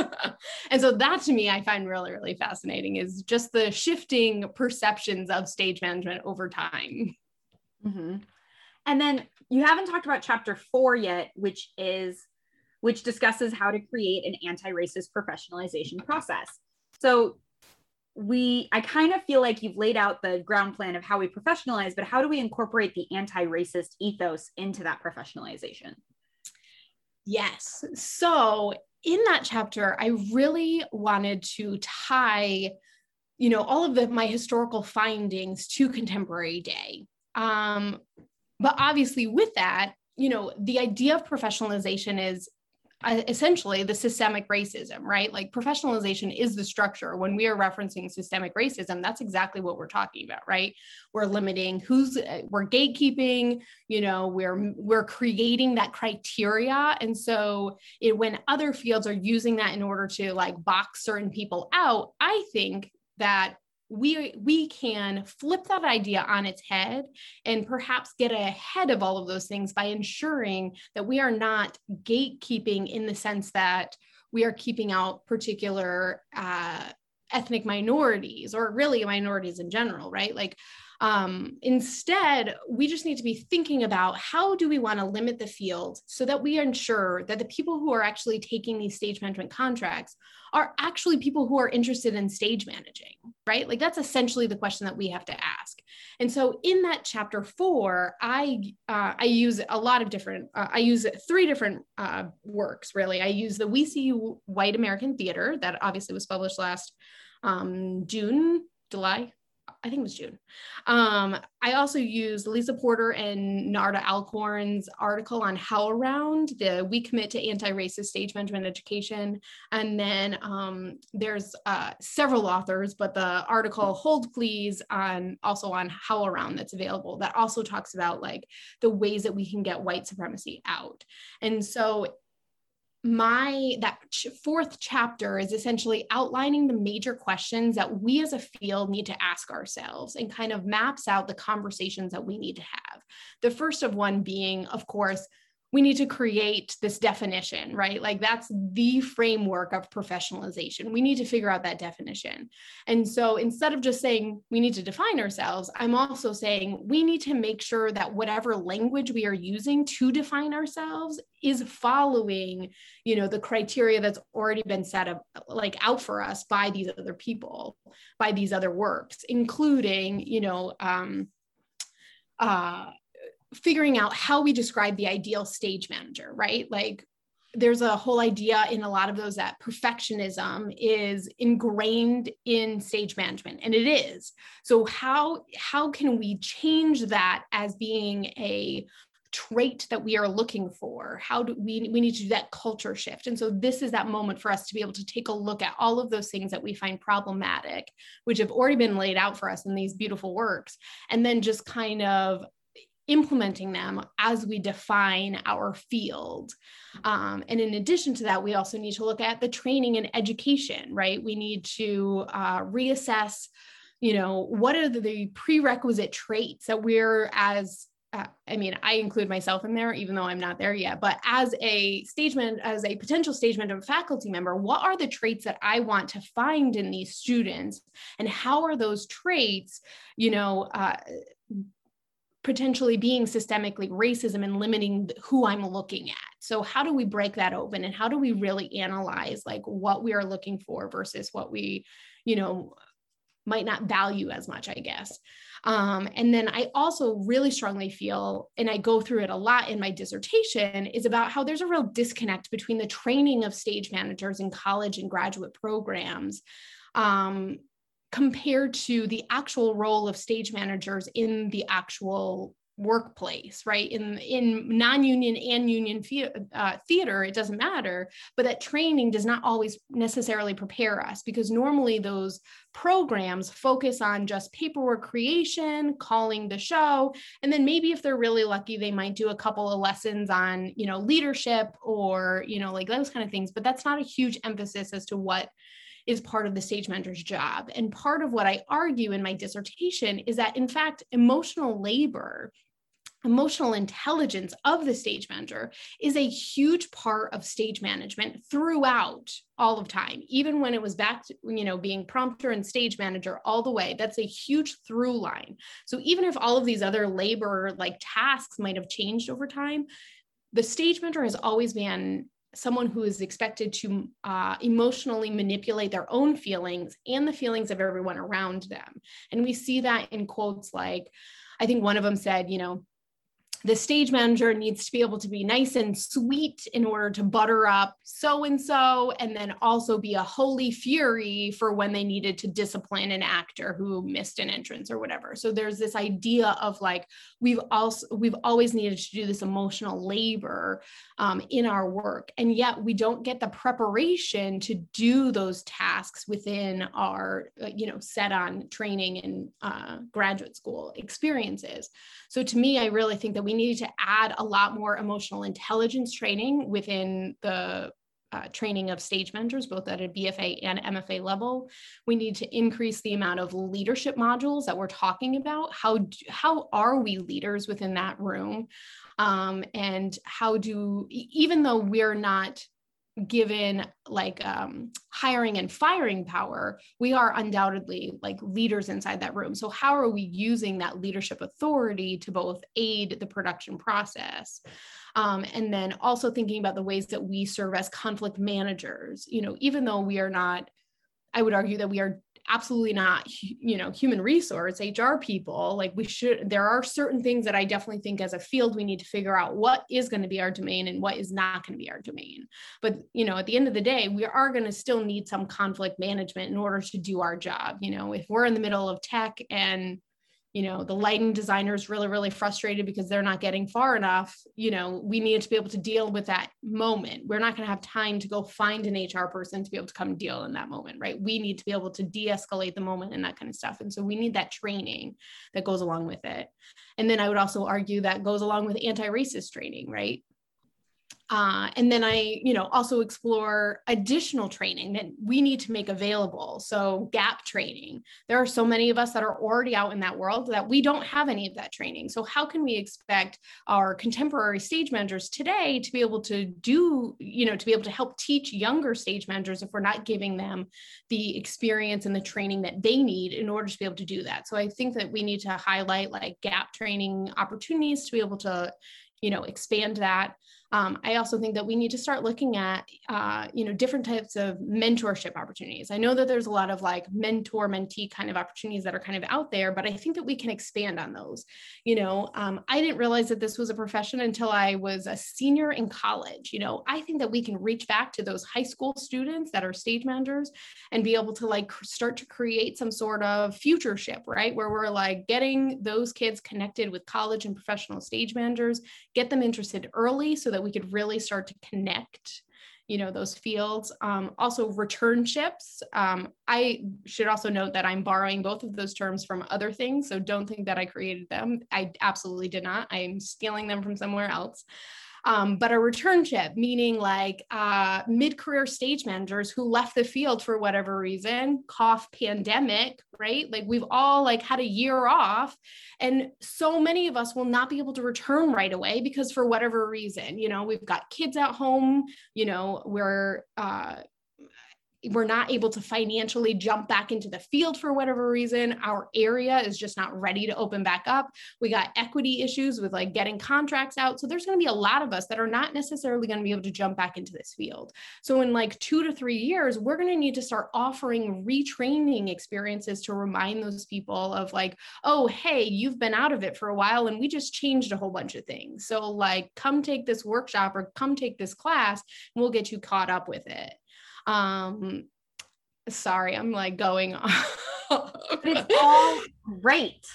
and so that to me, I find really, really fascinating is just the shifting perceptions of stage management over time. Mm-hmm. And then you haven't talked about chapter four yet, which is which discusses how to create an anti-racist professionalization process. So we i kind of feel like you've laid out the ground plan of how we professionalize but how do we incorporate the anti-racist ethos into that professionalization? Yes. So in that chapter i really wanted to tie you know all of the my historical findings to contemporary day. Um, but obviously with that you know the idea of professionalization is essentially the systemic racism, right? Like professionalization is the structure. When we are referencing systemic racism, that's exactly what we're talking about, right? We're limiting who's uh, we're gatekeeping, you know, we're we're creating that criteria. And so it, when other fields are using that in order to like box certain people out, I think that we we can flip that idea on its head and perhaps get ahead of all of those things by ensuring that we are not gatekeeping in the sense that we are keeping out particular uh, ethnic minorities or really minorities in general right? Like um, instead, we just need to be thinking about how do we want to limit the field so that we ensure that the people who are actually taking these stage management contracts are actually people who are interested in stage managing, right? Like that's essentially the question that we have to ask. And so in that chapter four, I uh, I use a lot of different. Uh, I use three different uh, works really. I use the We See White American Theater that obviously was published last um, June, July, I think it was June. Um, I also used Lisa Porter and Narda Alcorn's article on HowlRound, the We Commit to Anti-Racist Stage Management Education. And then um, there's uh, several authors, but the article Hold Please on also on HowlRound that's available that also talks about like the ways that we can get white supremacy out. And so my that ch- fourth chapter is essentially outlining the major questions that we as a field need to ask ourselves and kind of maps out the conversations that we need to have. The first of one being of course we need to create this definition, right? Like that's the framework of professionalization. We need to figure out that definition. And so instead of just saying we need to define ourselves, I'm also saying we need to make sure that whatever language we are using to define ourselves is following, you know, the criteria that's already been set up like out for us by these other people, by these other works, including, you know, um, uh, figuring out how we describe the ideal stage manager, right? Like there's a whole idea in a lot of those that perfectionism is ingrained in stage management and it is. So how how can we change that as being a trait that we are looking for? How do we we need to do that culture shift? And so this is that moment for us to be able to take a look at all of those things that we find problematic which have already been laid out for us in these beautiful works and then just kind of implementing them as we define our field. Um, and in addition to that, we also need to look at the training and education, right? We need to uh, reassess, you know, what are the prerequisite traits that we're as uh, I mean, I include myself in there, even though I'm not there yet. But as a stageman, as a potential stageman and faculty member, what are the traits that I want to find in these students, and how are those traits, you know, uh, potentially being systemically racism and limiting who I'm looking at. So how do we break that open and how do we really analyze like what we are looking for versus what we, you know, might not value as much, I guess. Um, and then I also really strongly feel, and I go through it a lot in my dissertation, is about how there's a real disconnect between the training of stage managers in college and graduate programs um, compared to the actual role of stage managers in the actual workplace right? In in non-union and union uh, theater it doesn't matter but that training does not always necessarily prepare us because normally those programs focus on just paperwork creation calling the show and then maybe if they're really lucky they might do a couple of lessons on you know leadership or you know like those kind of things but that's not a huge emphasis as to what is part of the stage mentor's job. And part of what I argue in my dissertation is that, in fact, emotional labor emotional intelligence of the stage manager is a huge part of stage management throughout all of time even when it was back to you know being prompter and stage manager all the way that's a huge through line so even if all of these other labor like tasks might have changed over time the stage mentor has always been someone who is expected to uh, emotionally manipulate their own feelings and the feelings of everyone around them. And we see that in quotes like, I think one of them said, you know, the stage manager needs to be able to be nice and sweet in order to butter up so and so, and then also be a holy fury for when they needed to discipline an actor who missed an entrance or whatever. So there's this idea of like we've also we've always needed to do this emotional labor um, in our work, and yet we don't get the preparation to do those tasks within our uh, you know set on training and uh, graduate school experiences. So to me, I really think that we need to add a lot more emotional intelligence training within the uh, training of stage mentors, both at a BFA and MFA level. We need to increase the amount of leadership modules that we're talking about. How, how are we leaders within that room? Um, and how do, even though we're not given like um, hiring and firing power, we are undoubtedly like leaders inside that room. So, how are we using that leadership authority to both aid the production process? Um, and then also thinking about the ways that we serve as conflict managers. You know, even though we are not, I would argue that we are absolutely not you know human resource hr people like we should there are certain things that i definitely think as a field we need to figure out what is going to be our domain and what is not going to be our domain. But you know at the end of the day we are going to still need some conflict management in order to do our job you know? If we're in the middle of tech and you know the lighting designer is really really frustrated because they're not getting far enough. You know we need to be able to deal with that moment. We're not going to have time to go find an hr person to be able to come deal in that moment right? We need to be able to de-escalate the moment and that kind of stuff. And so we need that training that goes along with it. And then i would also argue that goes along with anti-racist training right uh, and then I, you know, also explore additional training that we need to make available. So gap training. There are so many of us that are already out in that world that we don't have any of that training. So how can we expect our contemporary stage managers today to be able to do, you know, to be able to help teach younger stage managers if we're not giving them the experience and the training that they need in order to be able to do that. So I think that we need to highlight like gap training opportunities to be able to, you know, expand that. Um, I also think that we need to start looking at, uh, you know, different types of mentorship opportunities. I know that there's a lot of like mentor mentee kind of opportunities that are kind of out there, but I think that we can expand on those. You know, um, I didn't realize that this was a profession until I was a senior in college. You know, I think that we can reach back to those high school students that are stage managers and be able to like start to create some sort of futureship, right? Where we're like getting those kids connected with college and professional stage managers, get them interested early so that we could really start to connect you know those fields. Um, also returnships um, i should also note that i'm borrowing both of those terms from other things so don't think that i created them. I absolutely did not. I'm stealing them from somewhere else um, but a returnship, meaning like uh, mid career stage managers who left the field for whatever reason, cough pandemic, right? Like we've all like had a year off. And so many of us will not be able to return right away because for whatever reason, you know, we've got kids at home, you know, we're, uh, we're not able to financially jump back into the field for whatever reason. Our area is just not ready to open back up. We got equity issues with like getting contracts out. So there's going to be a lot of us that are not necessarily going to be able to jump back into this field. So in like two to three years, we're going to need to start offering retraining experiences to remind those people of like, oh, hey, you've been out of it for a while and we just changed a whole bunch of things. So like, come take this workshop or come take this class and we'll get you caught up with it. Um, sorry, I'm like going on. it's all great.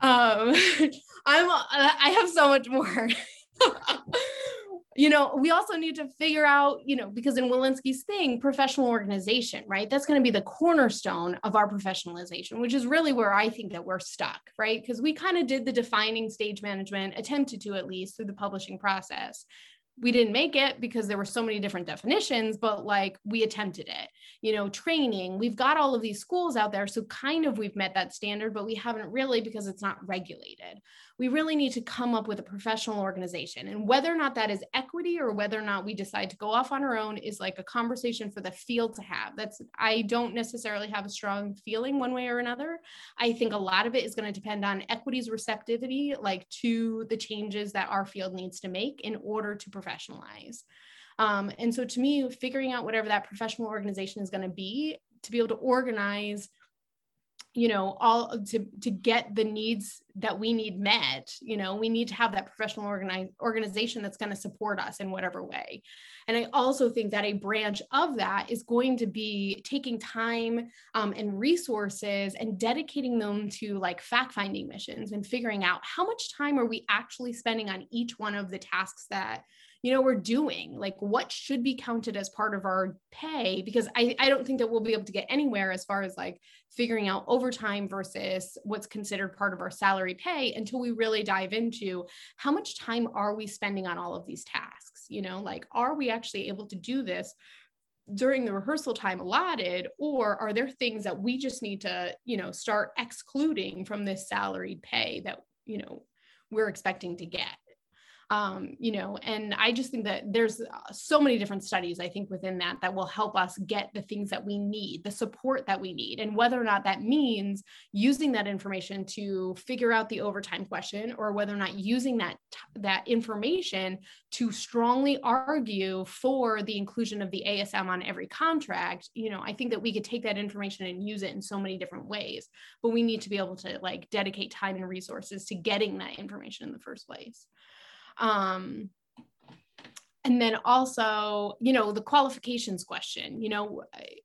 Um, I'm I have so much more. you know, we also need to figure out, you know, because in Wilensky's thing, professional organization, right? That's going to be the cornerstone of our professionalization, which is really where I think that we're stuck, right? Because we kind of did the defining stage management, attempted to at least through the publishing process we didn't make it because there were so many different definitions but like we attempted it. You know training we've got all of these schools out there so kind of we've met that standard but we haven't really because it's not regulated we really need to come up with a professional organization. And whether or not that is equity or whether or not we decide to go off on our own is like a conversation for the field to have. That's, I don't necessarily have a strong feeling one way or another. I think a lot of it is going to depend on equity's receptivity, like to the changes that our field needs to make in order to professionalize. Um, and so to me, figuring out whatever that professional organization is going to be to be able to organize you know all to to get the needs that we need met you know we need to have that professional organize, organization that's going to support us in whatever way. And i also think that a branch of that is going to be taking time um, and resources and dedicating them to like fact finding missions and figuring out how much time are we actually spending on each one of the tasks that you know we're doing like what should be counted as part of our pay? Because I, I don't think that we'll be able to get anywhere as far as like figuring out overtime versus what's considered part of our salary pay until we really dive into how much time are we spending on all of these tasks? You know like are we actually able to do this during the rehearsal time allotted or are there things that we just need to you know start excluding from this salary pay that you know we're expecting to get um, you know, and I just think that there's uh, so many different studies, I think, within that that will help us get the things that we need, the support that we need, and whether or not that means using that information to figure out the overtime question, or whether or not using that that information to strongly argue for the inclusion of the ASM on every contract. You know, I think that we could take that information and use it in so many different ways, but we need to be able to like dedicate time and resources to getting that information in the first place. Um, and then also, you know, the qualifications question, you know,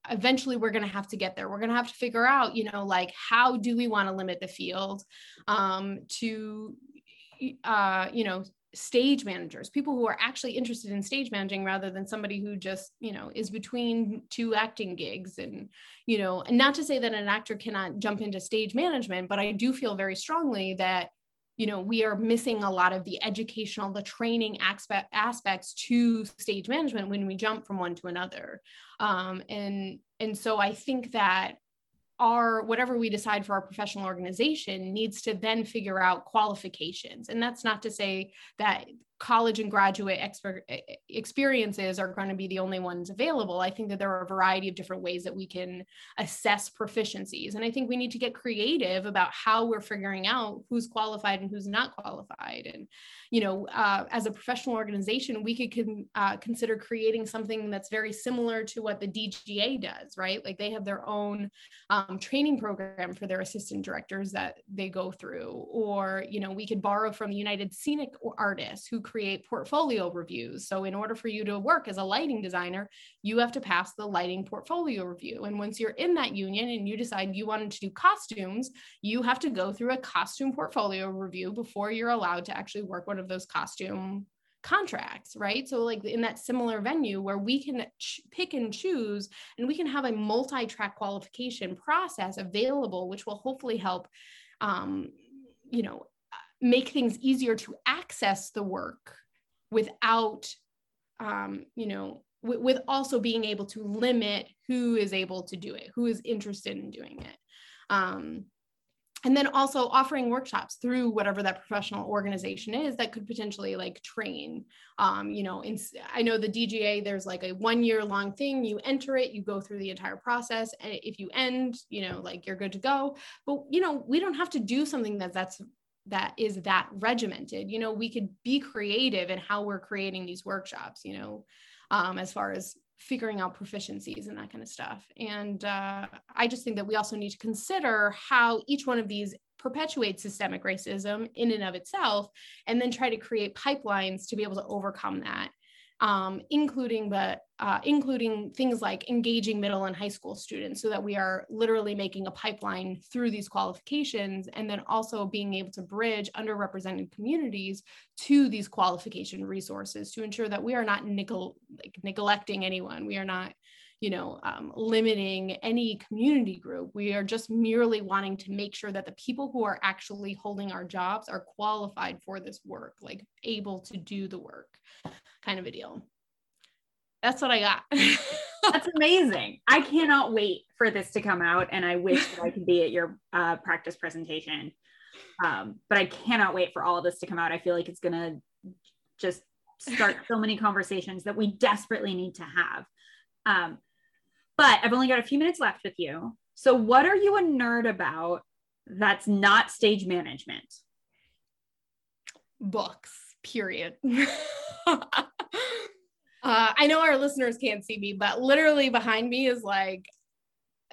eventually we're going to have to get there. We're going to have to figure out, you know, like how do we want to limit the field um, to, uh, you know, stage managers, people who are actually interested in stage managing rather than somebody who just, you know, is between two acting gigs. And, you know, and not to say that an actor cannot jump into stage management, but I do feel very strongly that you know we are missing a lot of the educational the training aspect aspects to stage management when we jump from one to another. Um, and and so i think that our whatever we decide for our professional organization needs to then figure out qualifications. And that's not to say that college and graduate expert experiences are going to be the only ones available. I think that there are a variety of different ways that we can assess proficiencies. And I think we need to get creative about how we're figuring out who's qualified and who's not qualified. And, you know, uh, as a professional organization, we could con- uh, consider creating something that's very similar to what the DGA does, right? Like they have their own um, training program for their assistant directors that they go through. Or, you know, we could borrow from the United Scenic Artists who create portfolio reviews. So, in order for you to work as a lighting designer, you have to pass the lighting portfolio review. And once you're in that union and you decide you wanted to do costumes, you have to go through a costume portfolio review before you're allowed to actually work one of those costume contracts, right? So, like in that similar venue where we can ch- pick and choose and we can have a multi track qualification process available, which will hopefully help. Um, you know make things easier to access the work without um, you know w- with also being able to limit who is able to do it who is interested in doing it. Um, and then also offering workshops through whatever that professional organization is that could potentially like train. Um, you know in, i know the dga there's like a one year long thing. You enter it you go through the entire process. And if you end you know like you're good to go. But you know we don't have to do something that that's that is that regimented. You know we could be creative in how we're creating these workshops you know um, as far as figuring out proficiencies and that kind of stuff. And uh, i just think that we also need to consider how each one of these perpetuates systemic racism in and of itself and then try to create pipelines to be able to overcome that um, including the uh, including things like engaging middle and high school students so that we are literally making a pipeline through these qualifications and then also being able to bridge underrepresented communities to these qualification resources to ensure that we are not nickel, like, neglecting anyone. We are not you know um, limiting any community group. We are just merely wanting to make sure that the people who are actually holding our jobs are qualified for this work like able to do the work kind of a deal. That's what I got. That's amazing. I cannot wait for this to come out, and I wish that I could be at your uh, practice presentation. Um, but I cannot wait for all of this to come out. I feel like it's gonna just start so many conversations that we desperately need to have. Um, but I've only got a few minutes left with you. So, what are you a nerd about that's not stage management? Books, period. uh, I know our listeners can't see me, but literally behind me is like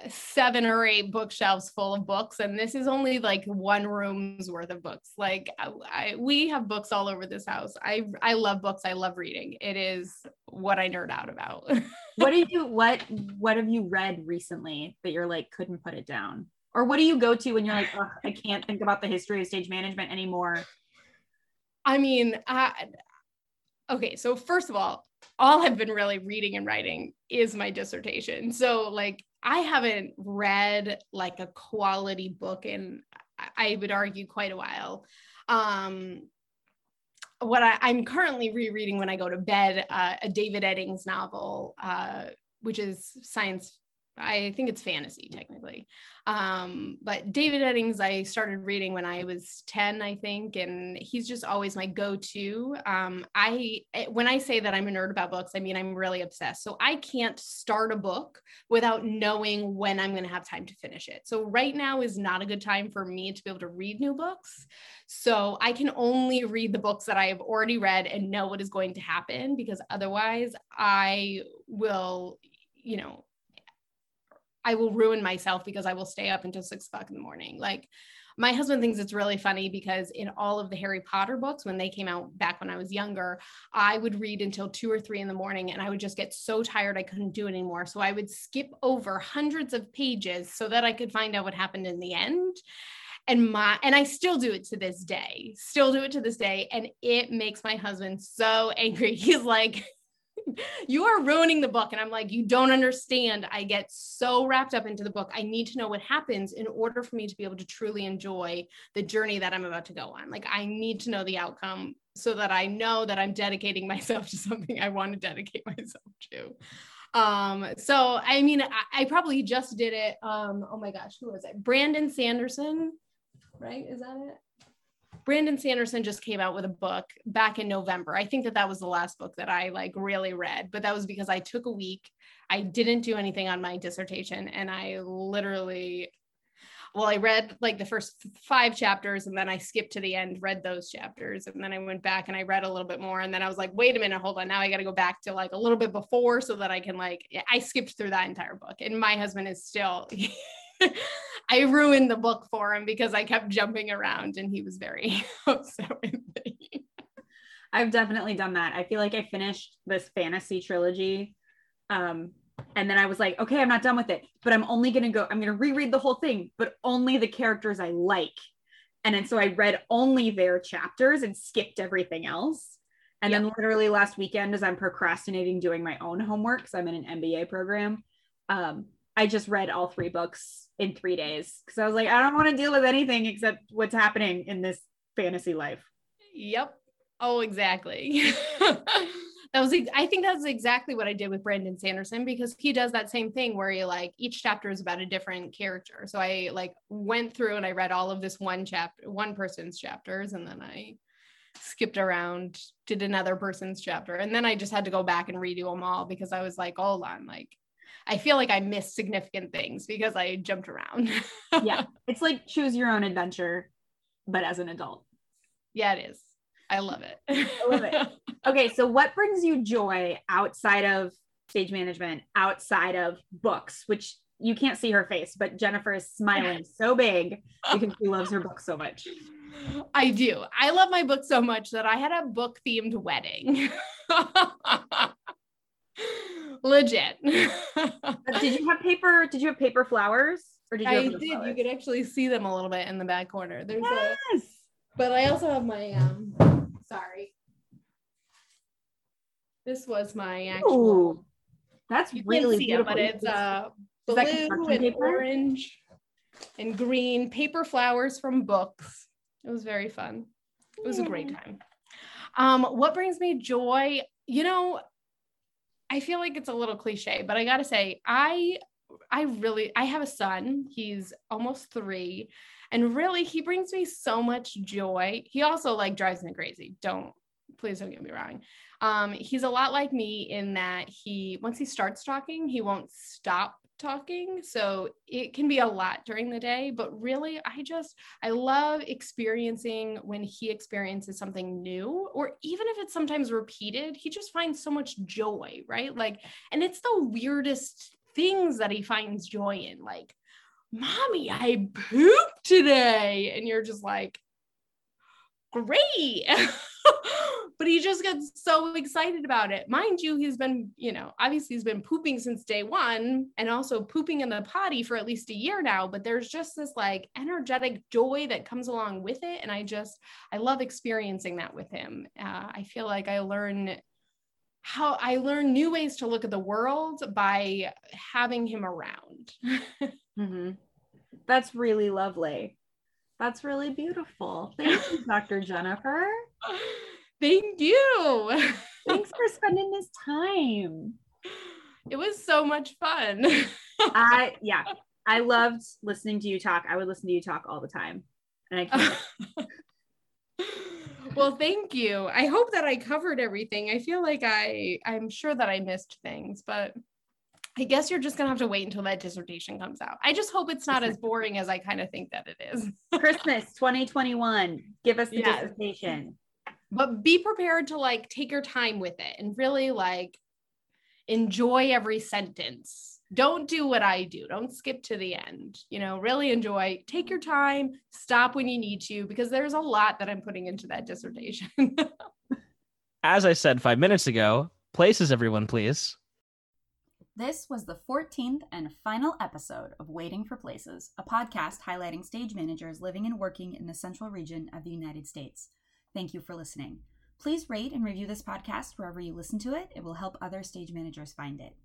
seven or eight bookshelves full of books and this is only like one room's worth of books. Like I, I, we have books all over this house. I i love books. I love reading. It is what i nerd out about. What do you what what have you read recently that you're like couldn't put it down? Or what do you go to when you're like i can't think about the history of stage management anymore? I mean I, okay, so first of all, all I've been really reading and writing is my dissertation. So like I haven't read like a quality book in I would argue quite a while. Um, what I, am currently rereading when I go to bed, uh, a David Eddings novel, uh, which is science I think it's fantasy technically. Um, but David Eddings, I started reading when I was 10, I think, and he's just always my go-to. Um, I eh, when I say that I'm a nerd about books, I mean I'm really obsessed. So I can't start a book without knowing when I'm going to have time to finish it. So right now is not a good time for me to be able to read new books. So I can only read the books that I have already read and know what is going to happen because otherwise I will, you know, I will ruin myself because I will stay up until six o'clock in the morning. Like my husband thinks it's really funny because in all of the Harry Potter books, when they came out back when I was younger, I would read until two or three in the morning and I would just get so tired I couldn't do it anymore. So I would skip over hundreds of pages so that I could find out what happened in the end and my and I still do it to this day. Still do it to this day and it makes my husband so angry. He's like you are ruining the book and I'm like you don't understand. I get so wrapped up into the book. I need to know what happens in order for me to be able to truly enjoy the journey that I'm about to go on. Like I need to know the outcome so that I know that I'm dedicating myself to something I want to dedicate myself to um so i mean I, I, probably just did it um oh my gosh who was it brandon sanderson right? Is that it? Brandon Sanderson just came out with a book back in November. I think that that was the last book that I like really read, but that was because I took a week. I didn't do anything on my dissertation and I literally well, I read like the first five chapters and then I skipped to the end, read those chapters. And then I went back and I read a little bit more. And then I was like, wait a minute, hold on. Now I got to go back to like a little bit before so that I can like, I skipped through that entire book. And my husband is still, I ruined the book for him because I kept jumping around and he was very upset with me. I've definitely done that. I feel like I finished this fantasy trilogy. Um, and then I was like, okay, I'm not done with it, but I'm only going to go, I'm going to reread the whole thing, but only the characters I like. And then so I read only their chapters and skipped everything else. And yep. then literally last weekend, as I'm procrastinating doing my own homework, because I'm in an MBA program, um, I just read all three books in three days because I was like, I don't want to deal with anything except what's happening in this fantasy life. Yep. Oh, exactly. that was, I think that's exactly what I did with Brandon Sanderson because he does that same thing where he like each chapter is about a different character. So I like went through and I read all of this one chapter, one person's chapters, and then I skipped around, did another person's chapter, and then I just had to go back and redo them all because I was like, hold on, like I feel like I missed significant things because I jumped around. yeah. It's like choose your own adventure, but as an adult. Yeah, it is. I love it. I love it. Okay. So, what brings you joy outside of stage management, outside of books, which you can't see her face, but Jennifer is smiling so big because she loves her book so much. I do. I love my book so much that I had a book themed wedding legit. did you have paper? Did you have paper flowers? Or did you I did. Flowers? You could actually see them a little bit in the back corner. There's yes. a but I also have my um sorry. This was my actual Ooh, that's you really beautiful. It, but it's uh blue and paper? orange and green paper flowers from books. It was very fun. It was a great time. Um, what brings me joy? You know, I feel like it's a little cliche, but I got to say, I I really I have a son. He's almost 3 and really he brings me so much joy. He also like drives me crazy. Don't please don't get me wrong. Um, he's a lot like me in that he once he starts talking, he won't stop talking. So it can be a lot during the day, but really, I just, I love experiencing when he experiences something new, or even if it's sometimes repeated, he just finds so much joy, right? Like, and it's the weirdest things that he finds joy in, like, mommy, I pooped today. And you're just like, great. but he just gets so excited about it. Mind you, he's been, you know, obviously he's been pooping since day one and also pooping in the potty for at least a year now. But there's just this like energetic joy that comes along with it. And I just, I love experiencing that with him. Uh, I feel like I learn how I learn new ways to look at the world by having him around. mm-hmm. That's really lovely. That's really beautiful. Thank you, Dr. Jennifer. Thank you. Thanks for spending this time. It was so much fun. I yeah, I loved listening to you talk. I would listen to you talk all the time, and I can't. well, thank you. I hope that I covered everything. I feel like I I'm sure that I missed things, but I guess you're just gonna have to wait until that dissertation comes out. I just hope it's not as boring as I kind of think that it is. Christmas 2021. Give us the Yes. dissertation. But be prepared to like take your time with it and really like enjoy every sentence. Don't do what I do. Don't skip to the end. You know, really enjoy. Take your time, stop when you need to, because there's a lot that I'm putting into that dissertation. As I said five minutes ago, places, everyone, please. This was the 14th and final episode of Waiting for Places, a podcast highlighting stage managers living and working in the central region of the United States. Thank you for listening. Please rate and review this podcast wherever you listen to it. It will help other stage managers find it.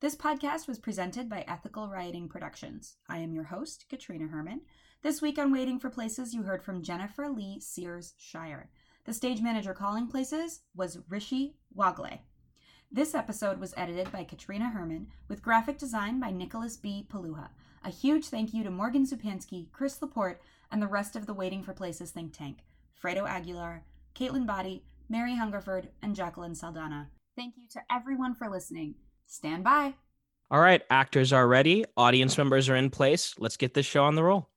This podcast was presented by Ethical Writing Productions. I am your host, Katrina Herman. This week on Waiting for Places, you heard from Jennifer Lee Sears Shire. The stage manager calling places was Rishi Wagle. This episode was edited by Katrina Herman with graphic design by Nicholas B. Paluha. A huge thank you to Morgan Zupansky, Chris Laporte, and the rest of the Waiting for Places think tank Fredo Aguilar, Caitlin Body, Mary Hungerford, and Jacqueline Saldana. Thank you to everyone for listening. Stand by. All right, actors are ready, audience members are in place. Let's get this show on the roll.